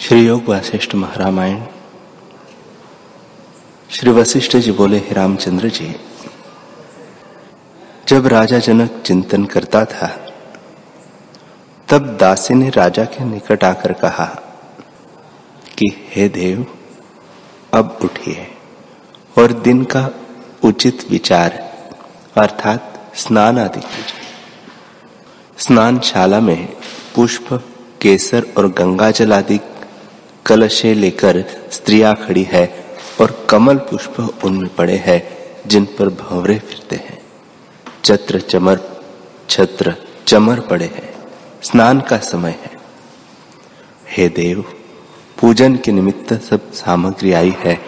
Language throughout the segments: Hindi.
श्री योग वशिष्ठ महारामायण। श्री वशिष्ठ जी बोले, हे रामचंद्र जी, जब राजा जनक चिंतन करता था, तब दासी ने राजा के निकट आकर कहा कि, हे देव, अब उठिए और दिन का उचित विचार, अर्थात स्नान आदि कीजिए। स्नानशाला में पुष्प, केसर और गंगा जल आदि कलशे लेकर स्त्रियाँ खड़ी है और कमल पुष्प उनमें पड़े हैं, जिन पर भंवरे फिरते हैं। चत्र चमर, छत्र चमर पड़े हैं। स्नान का समय है। हे देव, पूजन के निमित्त सब सामग्री आई है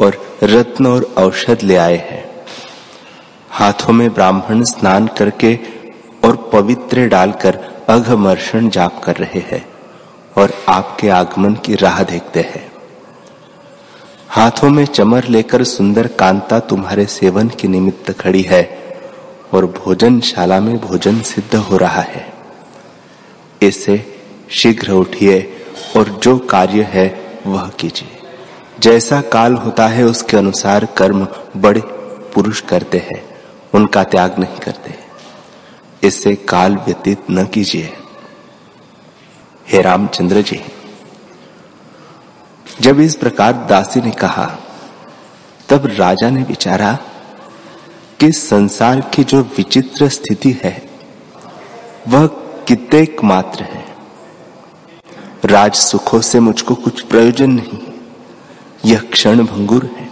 और रत्न और औषध ले आए हैं। हाथों में ब्राह्मण स्नान करके और पवित्र डालकर अघमर्षण जाप कर रहे हैं। और आपके आगमन की राह देखते हैं। हाथों में चमर लेकर सुंदर कांता तुम्हारे सेवन के निमित्त खड़ी है और भोजनशाला में भोजन सिद्ध हो रहा है। इससे शीघ्र उठिए और जो कार्य है वह कीजिए। जैसा काल होता है उसके अनुसार कर्म बड़े पुरुष करते हैं, उनका त्याग नहीं करते। इससे काल व्यतीत न कीजिए। हे रामचंद्र जी, जब इस प्रकार दासी ने कहा, तब राजा ने विचारा कि संसार की जो विचित्र स्थिति है, वह कितेक मात्र है। राज सुखों से मुझको कुछ प्रयोजन नहीं, यह क्षण भंगुर है।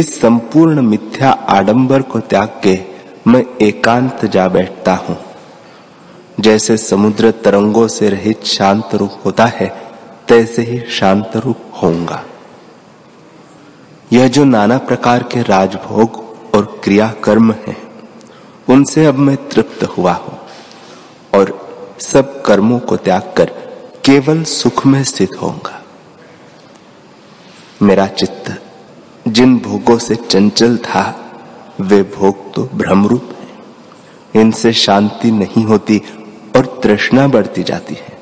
इस संपूर्ण मिथ्या आडंबर को त्याग के मैं एकांत जा बैठता हूँ। जैसे समुद्र तरंगों से रहित शांत रूप होता है, तैसे ही शांत रूप होऊँगा। यह जो नाना प्रकार के राजभोग और क्रिया कर्म है, उनसे अब मैं तृप्त हुआ हूँ और सब कर्मों को त्याग कर केवल सुख में स्थित होऊँगा। मेरा चित्त जिन भोगों से चंचल था, वे भोग तो भ्रमरूप है। इनसे शांति नहीं होती तृष्णा बढ़ती जाती है।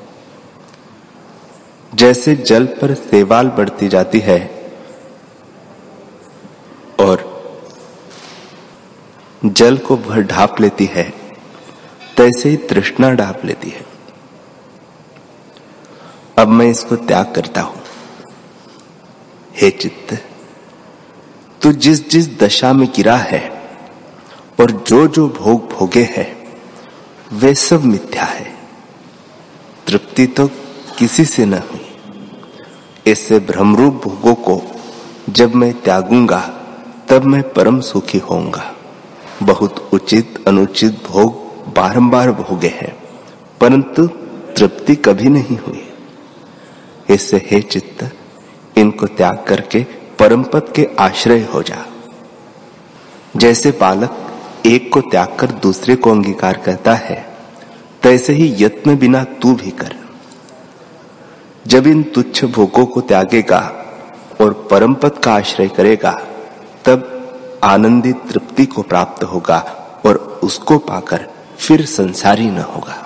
जैसे जल पर सेवाल बढ़ती जाती है और जल को भर ढाप लेती है, तैसे ही तृष्णा ढाप लेती है। अब मैं इसको त्याग करता हूँ। हे चित्त, तू जिस जिस दशा में गिरा है और जो जो भोग भोगे है वे सब मिथ्या है। तृप्ति तो किसी से न हुई। इससे भ्रमरूप भोगों को जब मैं त्यागूँगा, तब मैं परम सुखी होऊँगा। बहुत उचित अनुचित भोग बारंबार भोगे हैं, परंतु तृप्ति कभी नहीं हुई। इससे हे चित्त, इनको त्याग करके परम पद के आश्रय हो जा। जैसे बालक एक को त्याग कर दूसरे को अंगीकार करता है तैसे ही यत्न बिना तू भी कर। जब इन तुच्छ भोगों को त्यागेगा और परम पद का आश्रय करेगा, तब आनंदी तृप्ति को प्राप्त होगा और उसको पाकर फिर संसारी न होगा।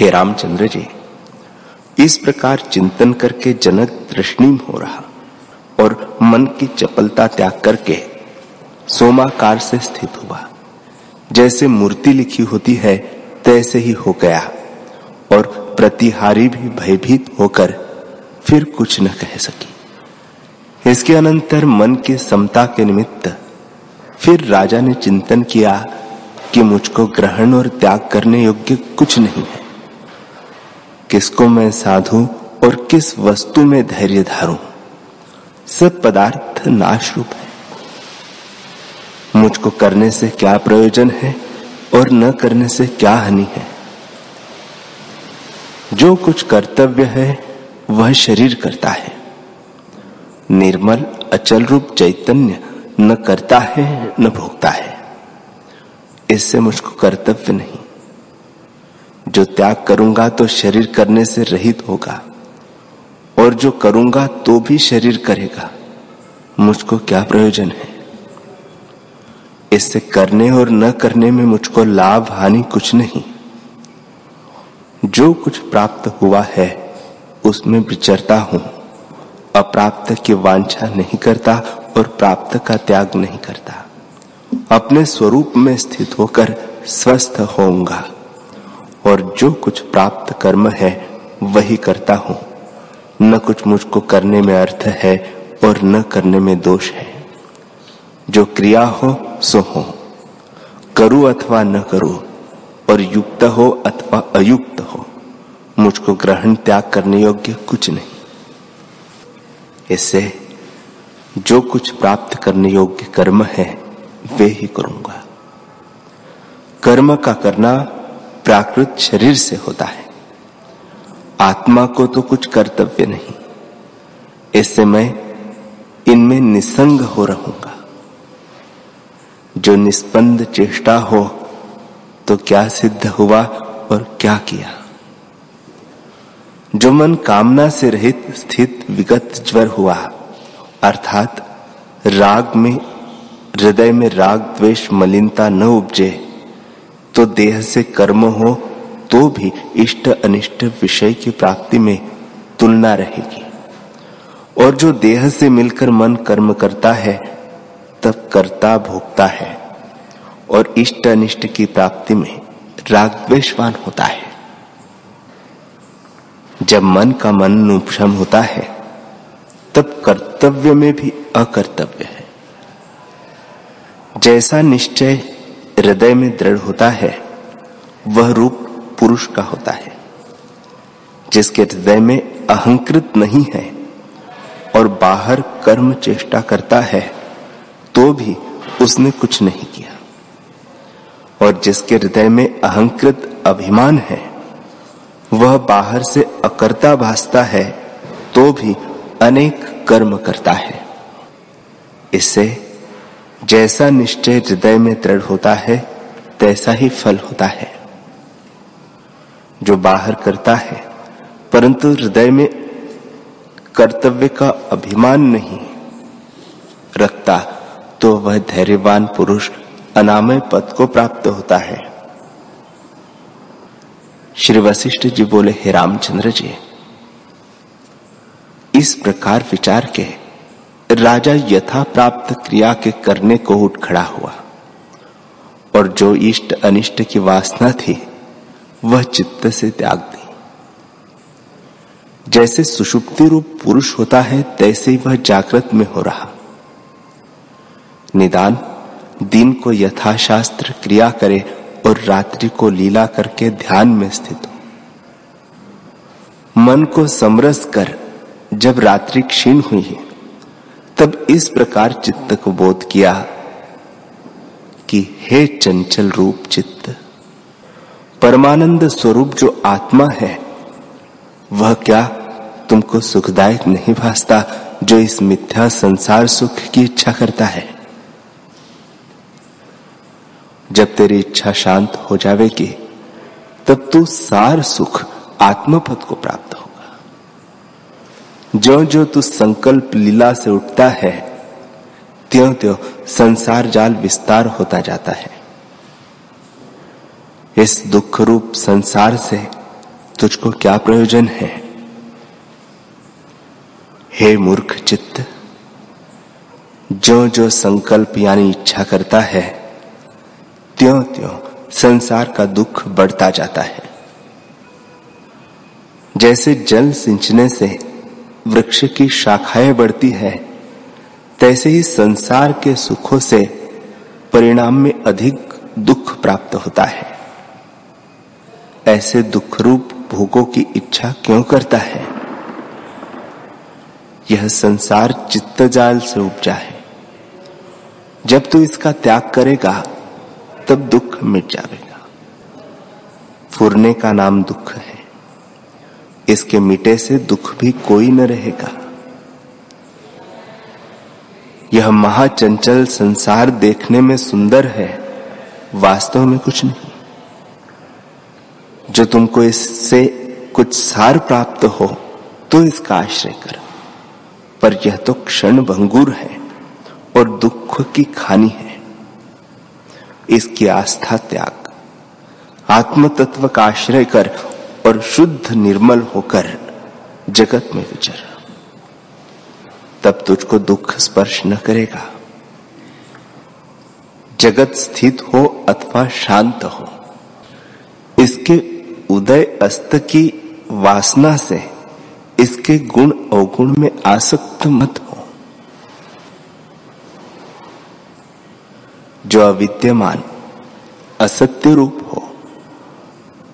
हे रामचंद्र जी, इस प्रकार चिंतन करके जनक दृष्णिम हो रहा और मन की चपलता त्याग करके सोमाकार से स्थित हुआ। जैसे मूर्ति लिखी होती है, तैसे ही हो गया। और प्रतिहारी भी भयभीत होकर फिर कुछ न कह सकी। इसके अनंतर मन की समता के निमित्त फिर राजा ने चिंतन किया कि मुझको ग्रहण और त्याग करने योग्य कुछ नहीं है। किसको मैं साधू और किस वस्तु में धैर्य धारूं? सब पदार्थ नाश रूप है। मुझको करने से क्या प्रयोजन है और न करने से क्या हानि है? जो कुछ कर्तव्य है, वह शरीर करता है। निर्मल, अचल रूप चैतन्य न करता है, न भोगता है। इससे मुझको कर्तव्य नहीं। जो त्याग करूँगा तो शरीर करने से रहित होगा, और जो करूँगा तो भी शरीर करेगा। मुझको क्या प्रयोजन है? इससे करने और न करने में मुझको लाभ हानि कुछ नहीं। जो कुछ प्राप्त हुआ है, उसमें विचरता हूँ। अप्राप्त की वांछा नहीं करता और प्राप्त का त्याग नहीं करता। अपने स्वरूप में स्थित होकर स्वस्थ होऊँगा। और जो कुछ प्राप्त कर्म है, वही करता हूँ। न कुछ मुझको करने में अर्थ है और न करने में दोष है। जो क्रिया हो, सो हो। करूँ अथवा न करूँ, और युक्त हो अथवा अयुक्त हो, मुझको ग्रहण त्याग करने योग्य कुछ नहीं। इससे जो कुछ प्राप्त करने योग्य कर्म है, वे ही करूँगा। कर्म का करना प्राकृत शरीर से होता है। आत्मा को तो कुछ कर्तव्य नहीं। इससे मैं इनमें निसंग हो रहूँगा। जो निष्पन्द चेष्टा हो तो क्या सिद्ध हुआ और क्या किया? जो मन कामना से रहित स्थित विगत ज्वर हुआ, अर्थात राग में, हृदय में राग द्वेष मलिनता न उपजे तो देह से कर्म हो तो भी इष्ट अनिष्ट विषय की प्राप्ति में तुलना रहेगी। और जो देह से मिलकर मन कर्म करता है तब कर्ता भोगता है और इष्ट अनिष्ट की प्राप्ति में राग होता है। जब मन का मन उपशम होता है, तब कर्तव्य में भी अकर्तव्य है। जैसा निश्चय हृदय में दृढ़ होता है, वह रूप पुरुष का होता है, जिसके हृदय में अहंकृत नहीं है और बाहर कर्म चेष्टा करता है तो भी उसने कुछ नहीं किया। और जिसके हृदय में अहंकृत अभिमान है, वह बाहर से अकर्ता भासता है तो भी अनेक कर्म करता है। इससे जैसा निश्चय हृदय में दृढ़ होता है, तैसा ही फल होता है। जो बाहर करता है, परंतु हृदय में कर्तव्य का अभिमान नहीं रखता तो वह धैर्यवान पुरुष अनामय पद को प्राप्त होता है। श्री वशिष्ठ जी बोले, हे रामचंद्र जी, इस प्रकार विचार के राजा यथा प्राप्त क्रिया के करने को उठ खड़ा हुआ और जो इष्ट अनिष्ट की वासना थी, वह चित्त से त्याग दी। जैसे सुषुप्ति रूप पुरुष होता है, तैसे वह जागृत में हो रहा। निदान, दिन को यथाशास्त्र क्रिया करे और रात्रि को लीला करके ध्यान में स्थित हो। मन को समरस कर जब रात्रि क्षीण हुई है, तब इस प्रकार चित्त को बोध किया कि हे चंचल रूप चित्त, परमानंद स्वरूप जो आत्मा है, वह क्या तुमको सुखदायक नहीं भासता जो इस मिथ्या संसार सुख की इच्छा करता है? जब तेरी इच्छा शांत हो जाएगी तब तू सार सुख आत्मपद को प्राप्त होगा। जो जो तू संकल्प लीला से उठता है त्यों त्यों संसार जाल विस्तार होता जाता है। इस दुख रूप संसार से तुझको क्या प्रयोजन है? हे मूर्ख चित्त जो जो संकल्प यानी इच्छा करता है त्यों त्यों संसार का दुख बढ़ता जाता है। जैसे जल सिंचने से वृक्ष की शाखाएँ बढ़ती है, तैसे ही संसार के सुखों से परिणाम में अधिक दुख प्राप्त होता है। ऐसे दुख रूप भोगों की इच्छा क्यों करता है? यह संसार चित्त जाल से उपजा है। जब तू इसका त्याग करेगा तब दुख मिट जाएगा। फुरने का नाम दुख है। इसके मिटे से दुख भी कोई न रहेगा। यह महाचंचल संसार देखने में सुंदर है, वास्तव में कुछ नहीं। जो तुमको इससे कुछ सार प्राप्त हो तो इसका आश्रय कर। पर यह तो क्षण भंगुर है और दुख की खानी है। इसकी आस्था त्याग आत्म तत्व का आश्रय कर और शुद्ध निर्मल होकर जगत में विचर। तब तुझको दुख स्पर्श न करेगा। जगत स्थित हो अथवा शांत हो, इसके उदय अस्त की वासना से इसके गुण अवगुण में आसक्त मत हो जो अविद्यमान, असत्य रूप हो,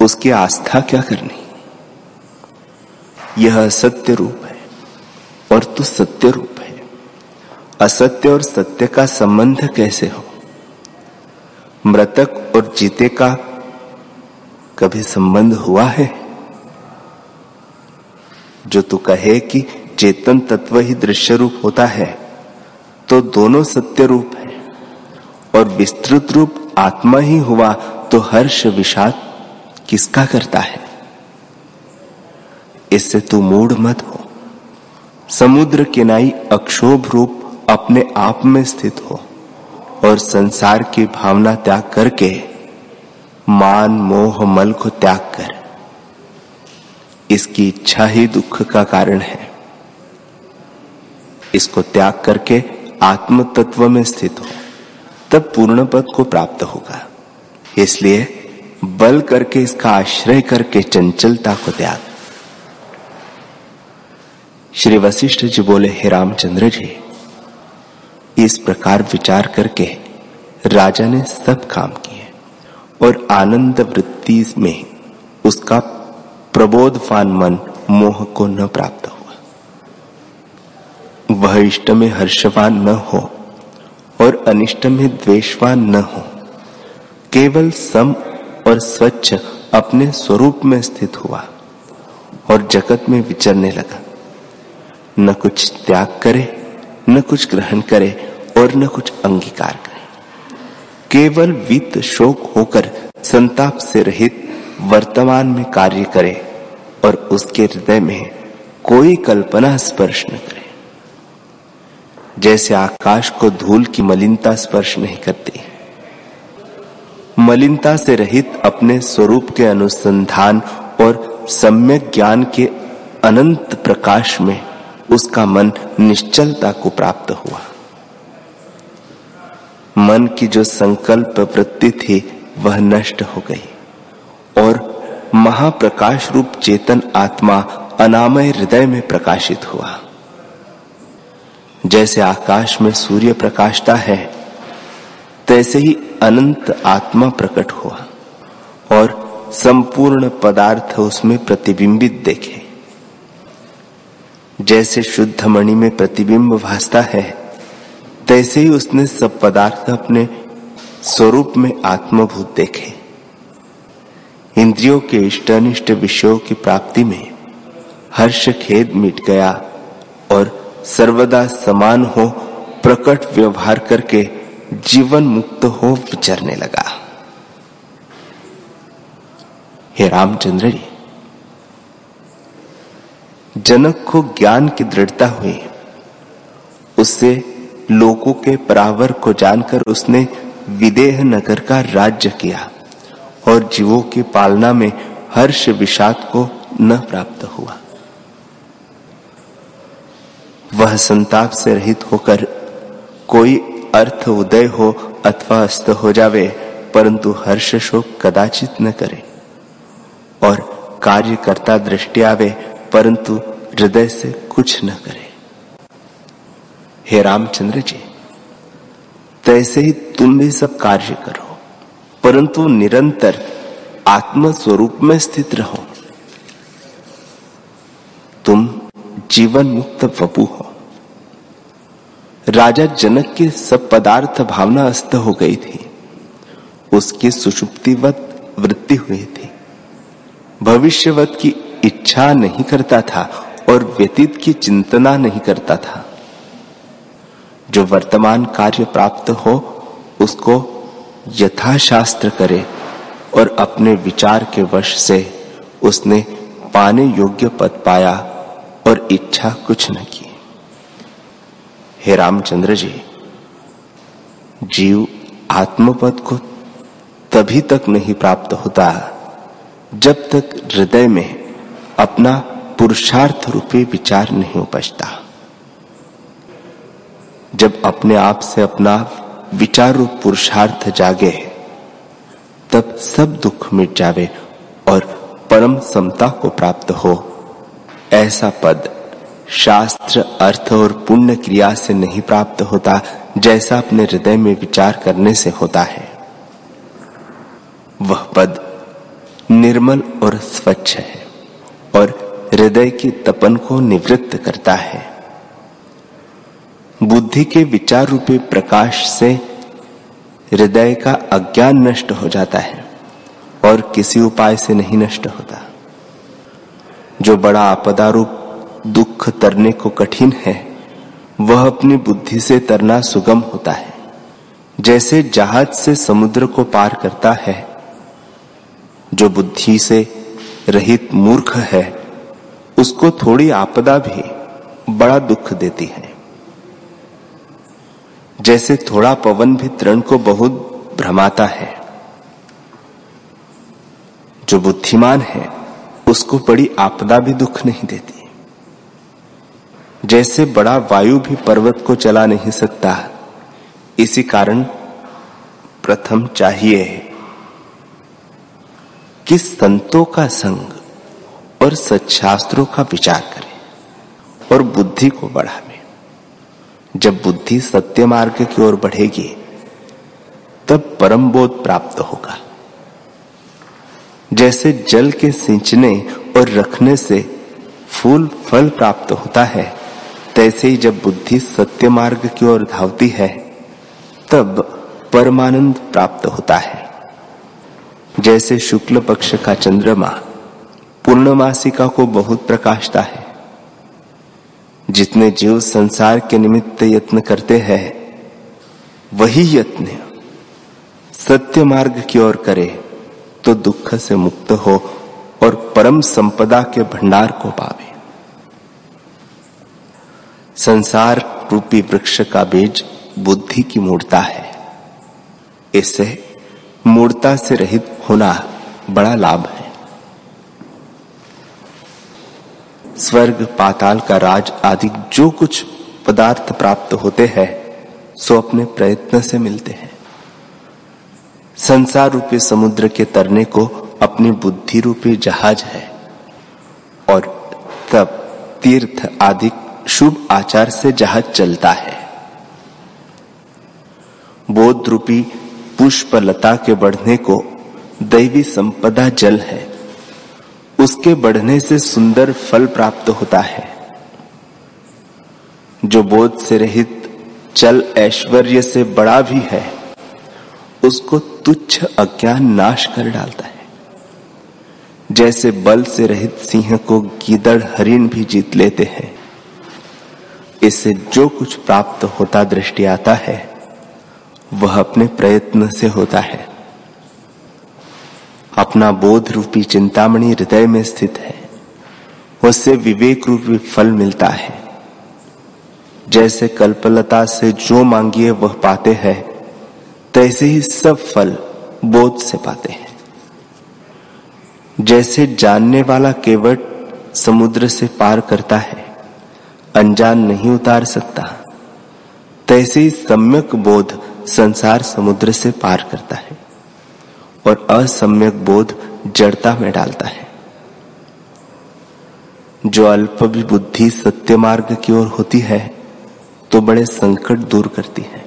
उसकी आस्था क्या करनी? यह असत्य रूप है और तू सत्य रूप है। असत्य और सत्य का संबंध कैसे हो? मृतक और जीते का कभी संबंध हुआ है? जो तू कहे कि चेतन तत्व ही दृश्य रूप होता है तो दोनों सत्य रूप है। और विस्तृत रूप आत्मा ही हुआ तो हर्ष विषाद किसका करता है? इससे तू मूड मत हो। समुद्र किनाई अक्षोभ रूप अपने आप में स्थित हो और संसार की भावना त्याग करके मान, मोह, मल को त्याग कर। इसकी इच्छा ही दुख का कारण है। इसको त्याग करके आत्म तत्व में स्थित हो। तब पूर्ण पद को प्राप्त होगा। इसलिए बल करके इसका आश्रय करके चंचलता को त्याग। श्री वशिष्ठ जी बोले, हे रामचंद्र जी, इस प्रकार विचार करके राजा ने सब काम किए और आनंद वृत्ति में उसका प्रबोधवान मन मोह को न प्राप्त हुआ। वह इष्ट में हर्षवान न हो और अनिष्ट में द्वेषवान न हो। केवल सम और स्वच्छ अपने स्वरूप में स्थित हुआ और जगत में विचरने लगा। न कुछ त्याग करे, न कुछ ग्रहण करे और न कुछ अंगीकार करे। केवल वित्त शोक होकर संताप से रहित वर्तमान में कार्य करे और उसके हृदय में कोई कल्पना स्पर्श न करे। जैसे आकाश को धूल की मलिनता स्पर्श नहीं करती। मलिनता से रहित अपने स्वरूप के अनुसंधान और सम्यक ज्ञान के अनंत प्रकाश में उसका मन निश्चलता को प्राप्त हुआ। मन की जो संकल्प वृत्ति थी, वह नष्ट हो गई और महाप्रकाश रूप चेतन आत्मा अनामय हृदय में प्रकाशित हुआ। जैसे आकाश में सूर्य प्रकाशता है, तैसे ही अनंत आत्मा प्रकट हुआ और संपूर्ण पदार्थ उसमें प्रतिबिंबित देखे। जैसे शुद्ध मणि में प्रतिबिंब भासता है, तैसे ही उसने सब पदार्थ अपने स्वरूप में आत्मभूत देखे। इंद्रियों के इष्ट अनिष्ट विषयों की प्राप्ति में हर्ष खेद मिट गया सर्वदा समान हो, प्रकट व्यवहार करके जीवन मुक्त हो विचरने लगा। हे रामचंद्र जी, जनक को ज्ञान की दृढ़ता हुई, उससे लोगों के परावर को जानकर उसने विदेह नगर का राज्य किया और जीवों की पालना में हर्ष विषाद को न प्राप्त हुआ। वह संताप से रहित होकर कोई अर्थ उदय हो अथवा अस्त हो जावे, परंतु हर्ष शोक कदाचित न करे। और कार्य करता दृष्टि आवे, परंतु हृदय से कुछ न करे। हे रामचंद्र जी, तैसे ही तुम भी सब कार्य करो, परंतु निरंतर आत्म स्वरूप में स्थित रहो तुम जीवन मुक्त वपु हो। राजा जनक के सब पदार्थ भावना अस्त हो गई थी। उसकी सुषुप्तिवत वृत्ति हुई थी। भविष्यवत की इच्छा नहीं करता था और व्यतीत की चिंतना नहीं करता था। जो वर्तमान कार्य प्राप्त हो, उसको यथाशास्त्र करे और अपने विचार के वश से उसने पाने योग्य पद पाया। और इच्छा कुछ न की। हे रामचंद्र जी, जीव आत्मपद को तभी तक नहीं प्राप्त होता जब तक हृदय में अपना पुरुषार्थ रूपी विचार नहीं उपजता। जब अपने आप से अपना विचार रूप पुरुषार्थ जागे, तब सब दुख मिट जावे और परम समता को प्राप्त हो। ऐसा पद शास्त्र, अर्थ और पुण्य क्रिया से नहीं प्राप्त होता, जैसा अपने हृदय में विचार करने से होता है। वह पद निर्मल और स्वच्छ है और हृदय की तपन को निवृत्त करता है। बुद्धि के विचार रूपी प्रकाश से हृदय का अज्ञान नष्ट हो जाता है और किसी उपाय से नहीं नष्ट होता। जो बड़ा आपदा रूप दुख तरने को कठिन है, वह अपनी बुद्धि से तरना सुगम होता है। जैसे जहाज़ से समुद्र को पार करता है, जो बुद्धि से रहित मूर्ख है, उसको थोड़ी आपदा भी बड़ा दुख देती है। जैसे थोड़ा पवन भी तृण को बहुत भ्रमाता है, जो बुद्धिमान है उसको बड़ी आपदा भी दुख नहीं देती। जैसे बड़ा वायु भी पर्वत को चला नहीं सकता, इसी कारण प्रथम चाहिए कि संतों का संग और सच्छास्त्रों का विचार करें और बुद्धि को बढ़ावे। जब बुद्धि सत्य मार्ग की ओर बढ़ेगी, तब परम बोध प्राप्त होगा। जैसे जल के सिंचने और रखने से फूल, फल प्राप्त होता है, तैसे ही जब बुद्धि सत्य मार्ग की ओर धावती है, तब परमानंद प्राप्त होता है। जैसे शुक्ल पक्ष का चंद्रमा पूर्णमासिका को बहुत प्रकाशता है। जितने जीव संसार के निमित्त यत्न करते हैं, वही यत्न सत्य मार्ग की ओर करे। तो दुख से मुक्त हो और परम संपदा के भंडार को पावे। संसार रूपी वृक्ष का बीज बुद्धि की मूर्ता है। इससे मूर्ता से रहित होना बड़ा लाभ है। स्वर्ग, पाताल का राज आदि जो कुछ पदार्थ प्राप्त होते हैं, सो अपने प्रयत्न से मिलते हैं। संसार रूपी समुद्र के तरने को अपनी बुद्धि रूपी जहाज़ है। और तब तीर्थ आदि शुभ आचार से जहाज़ चलता है। बोध रूपी पुष्प लता के बढ़ने को दैवी संपदा जल है। उसके बढ़ने से सुंदर फल प्राप्त होता है। जो बोध से रहित चल ऐश्वर्य से बड़ा भी है। उसको तुच्छ अज्ञान नाश कर डालता है। जैसे बल से रहित सिंह को गीदड़ हरिण भी जीत लेते हैं। इससे जो कुछ प्राप्त होता दृष्टि आता है, वह अपने प्रयत्न से होता है। अपना बोध रूपी चिंतामणि हृदय में स्थित है। उससे विवेक रूपी फल मिलता है। जैसे कल्पलता से जो मांगिए वह पाते हैं तैसे ही सब फल बोध से पाते हैं। जैसे जानने वाला केवट समुद्र से पार करता है, अनजान नहीं उतार सकता, तैसे ही सम्यक बोध संसार समुद्र से पार करता है और असम्यक बोध जड़ता में डालता है। जो अल्प भी बुद्धि सत्य मार्ग की ओर होती है तो बड़े संकट दूर करती है।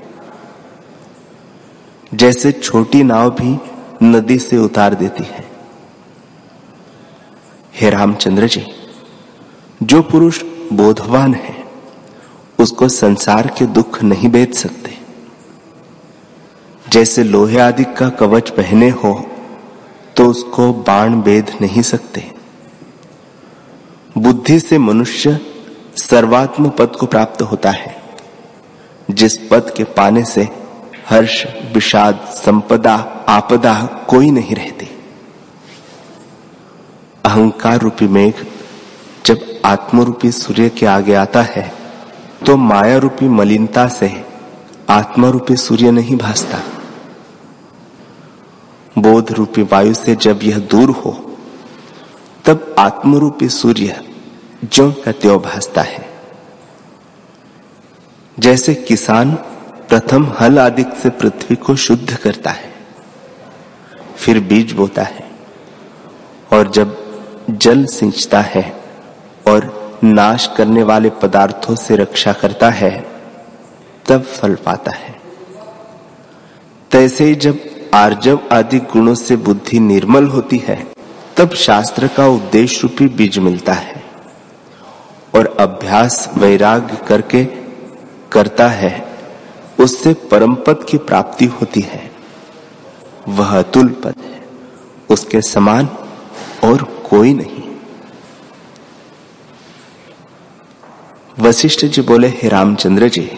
जैसे छोटी नाव भी नदी से उतार देती है। हे रामचंद्र जी, जो पुरुष बोधवान है, उसको संसार के दुख नहीं बेच सकते। जैसे लोहे आदि का कवच पहने हो तो उसको बाण बेद नहीं सकते। बुद्धि से मनुष्य सर्वात्म पद को प्राप्त होता है, जिस पद के पाने से हर्ष, विषाद, संपदा, आपदा कोई नहीं रहती। अहंकार रूपी मेघ जब आत्मरूपी सूर्य के आगे आता है तो माया रूपी मलिनता से आत्मा रूपी सूर्य नहीं भासता। बोध रूपी वायु से जब यह दूर हो, तब आत्मरूपी सूर्य जो का त्यो भासता है। जैसे किसान प्रथम हल आदि से पृथ्वी को शुद्ध करता है। फिर बीज बोता है। और जब जल सिंचता है और नाश करने वाले पदार्थों से रक्षा करता है, तब फल पाता है। तैसे ही जब आर्जव आदि गुणों से बुद्धि निर्मल होती है, तब शास्त्र का उद्देश्य रूपी बीज मिलता है और अभ्यास वैराग्य करके करता है। उससे परम पद की प्राप्ति होती है। वह अतुल पद है। उसके समान और कोई नहीं। वशिष्ठ जी बोले, हे रामचंद्र जी,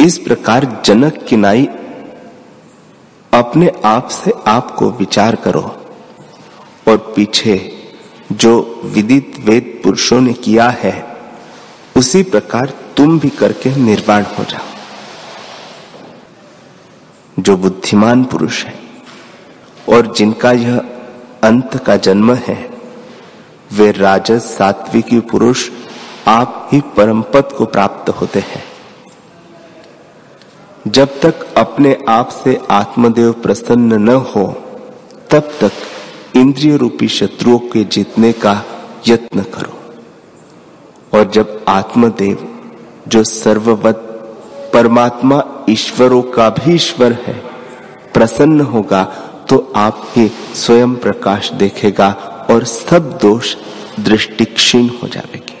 इस प्रकार जनक किनाई अपने आप से आपको विचार करो और पीछे जो विदित वेद पुरुषों ने किया है, उसी प्रकार तुम भी करके निर्वाण हो जाओ। जो बुद्धिमान पुरुष है और जिनका यह अंत का जन्म है, वे राजस सात्विकी पुरुष आप ही परम पद को प्राप्त होते हैं। जब तक अपने आप से आत्मदेव प्रसन्न न हो, तब तक इंद्रिय रूपी शत्रुओं के जीतने का यत्न करो। और जब आत्मदेव, जो सर्ववत परमात्मा ईश्वरों का भी ईश्वर है। प्रसन्न होगा तो आप ही स्वयं प्रकाश देखेगा और सब दोष दृष्टि क्षीण हो जाएगी।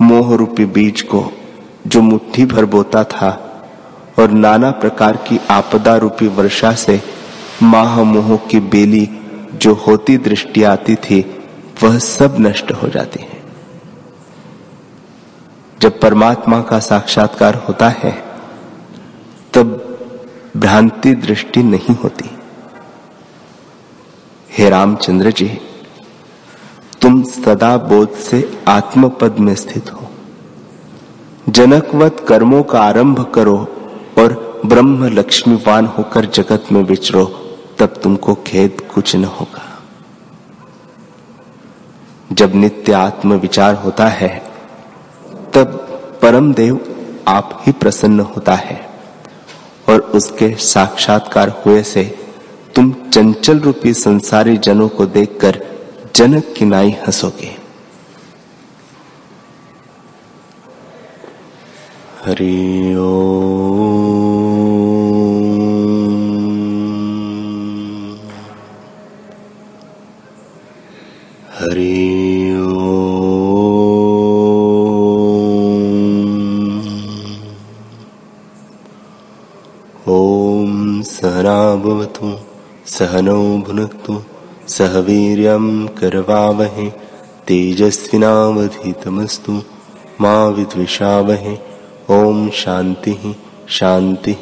मोह रूपी बीज को जो मुट्ठी भर बोता था और नाना प्रकार की आपदा रूपी वर्षा से माह मोह की बेली जो होती दृष्टि आती थी, वह सब नष्ट हो जाती है। जब परमात्मा का साक्षात्कार होता है, तब भ्रांति दृष्टि नहीं होती। हे रामचंद्र जी, तुम सदा बोध से आत्मपद में स्थित हो। जनकवत कर्मों का आरंभ करो और ब्रह्म लक्ष्मीवान होकर जगत में विचरो, तब तुमको खेद कुछ न होगा। जब नित्य आत्म विचार होता है तब परम देव आप ही प्रसन्न होता है और उसके साक्षात्कार हुए से तुम चंचल रूपी संसारी जनों को देखकर जनक की नाई हंसोगे। हरि सहनौ भुनक्तु सह वीर्यं करवावहे। तेजस्विनावधीतमस्तु। मा विद्विषावहे। ओम शांति शांति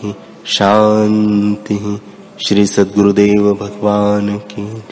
शांति श्री सद्गुरुदेव भगवान की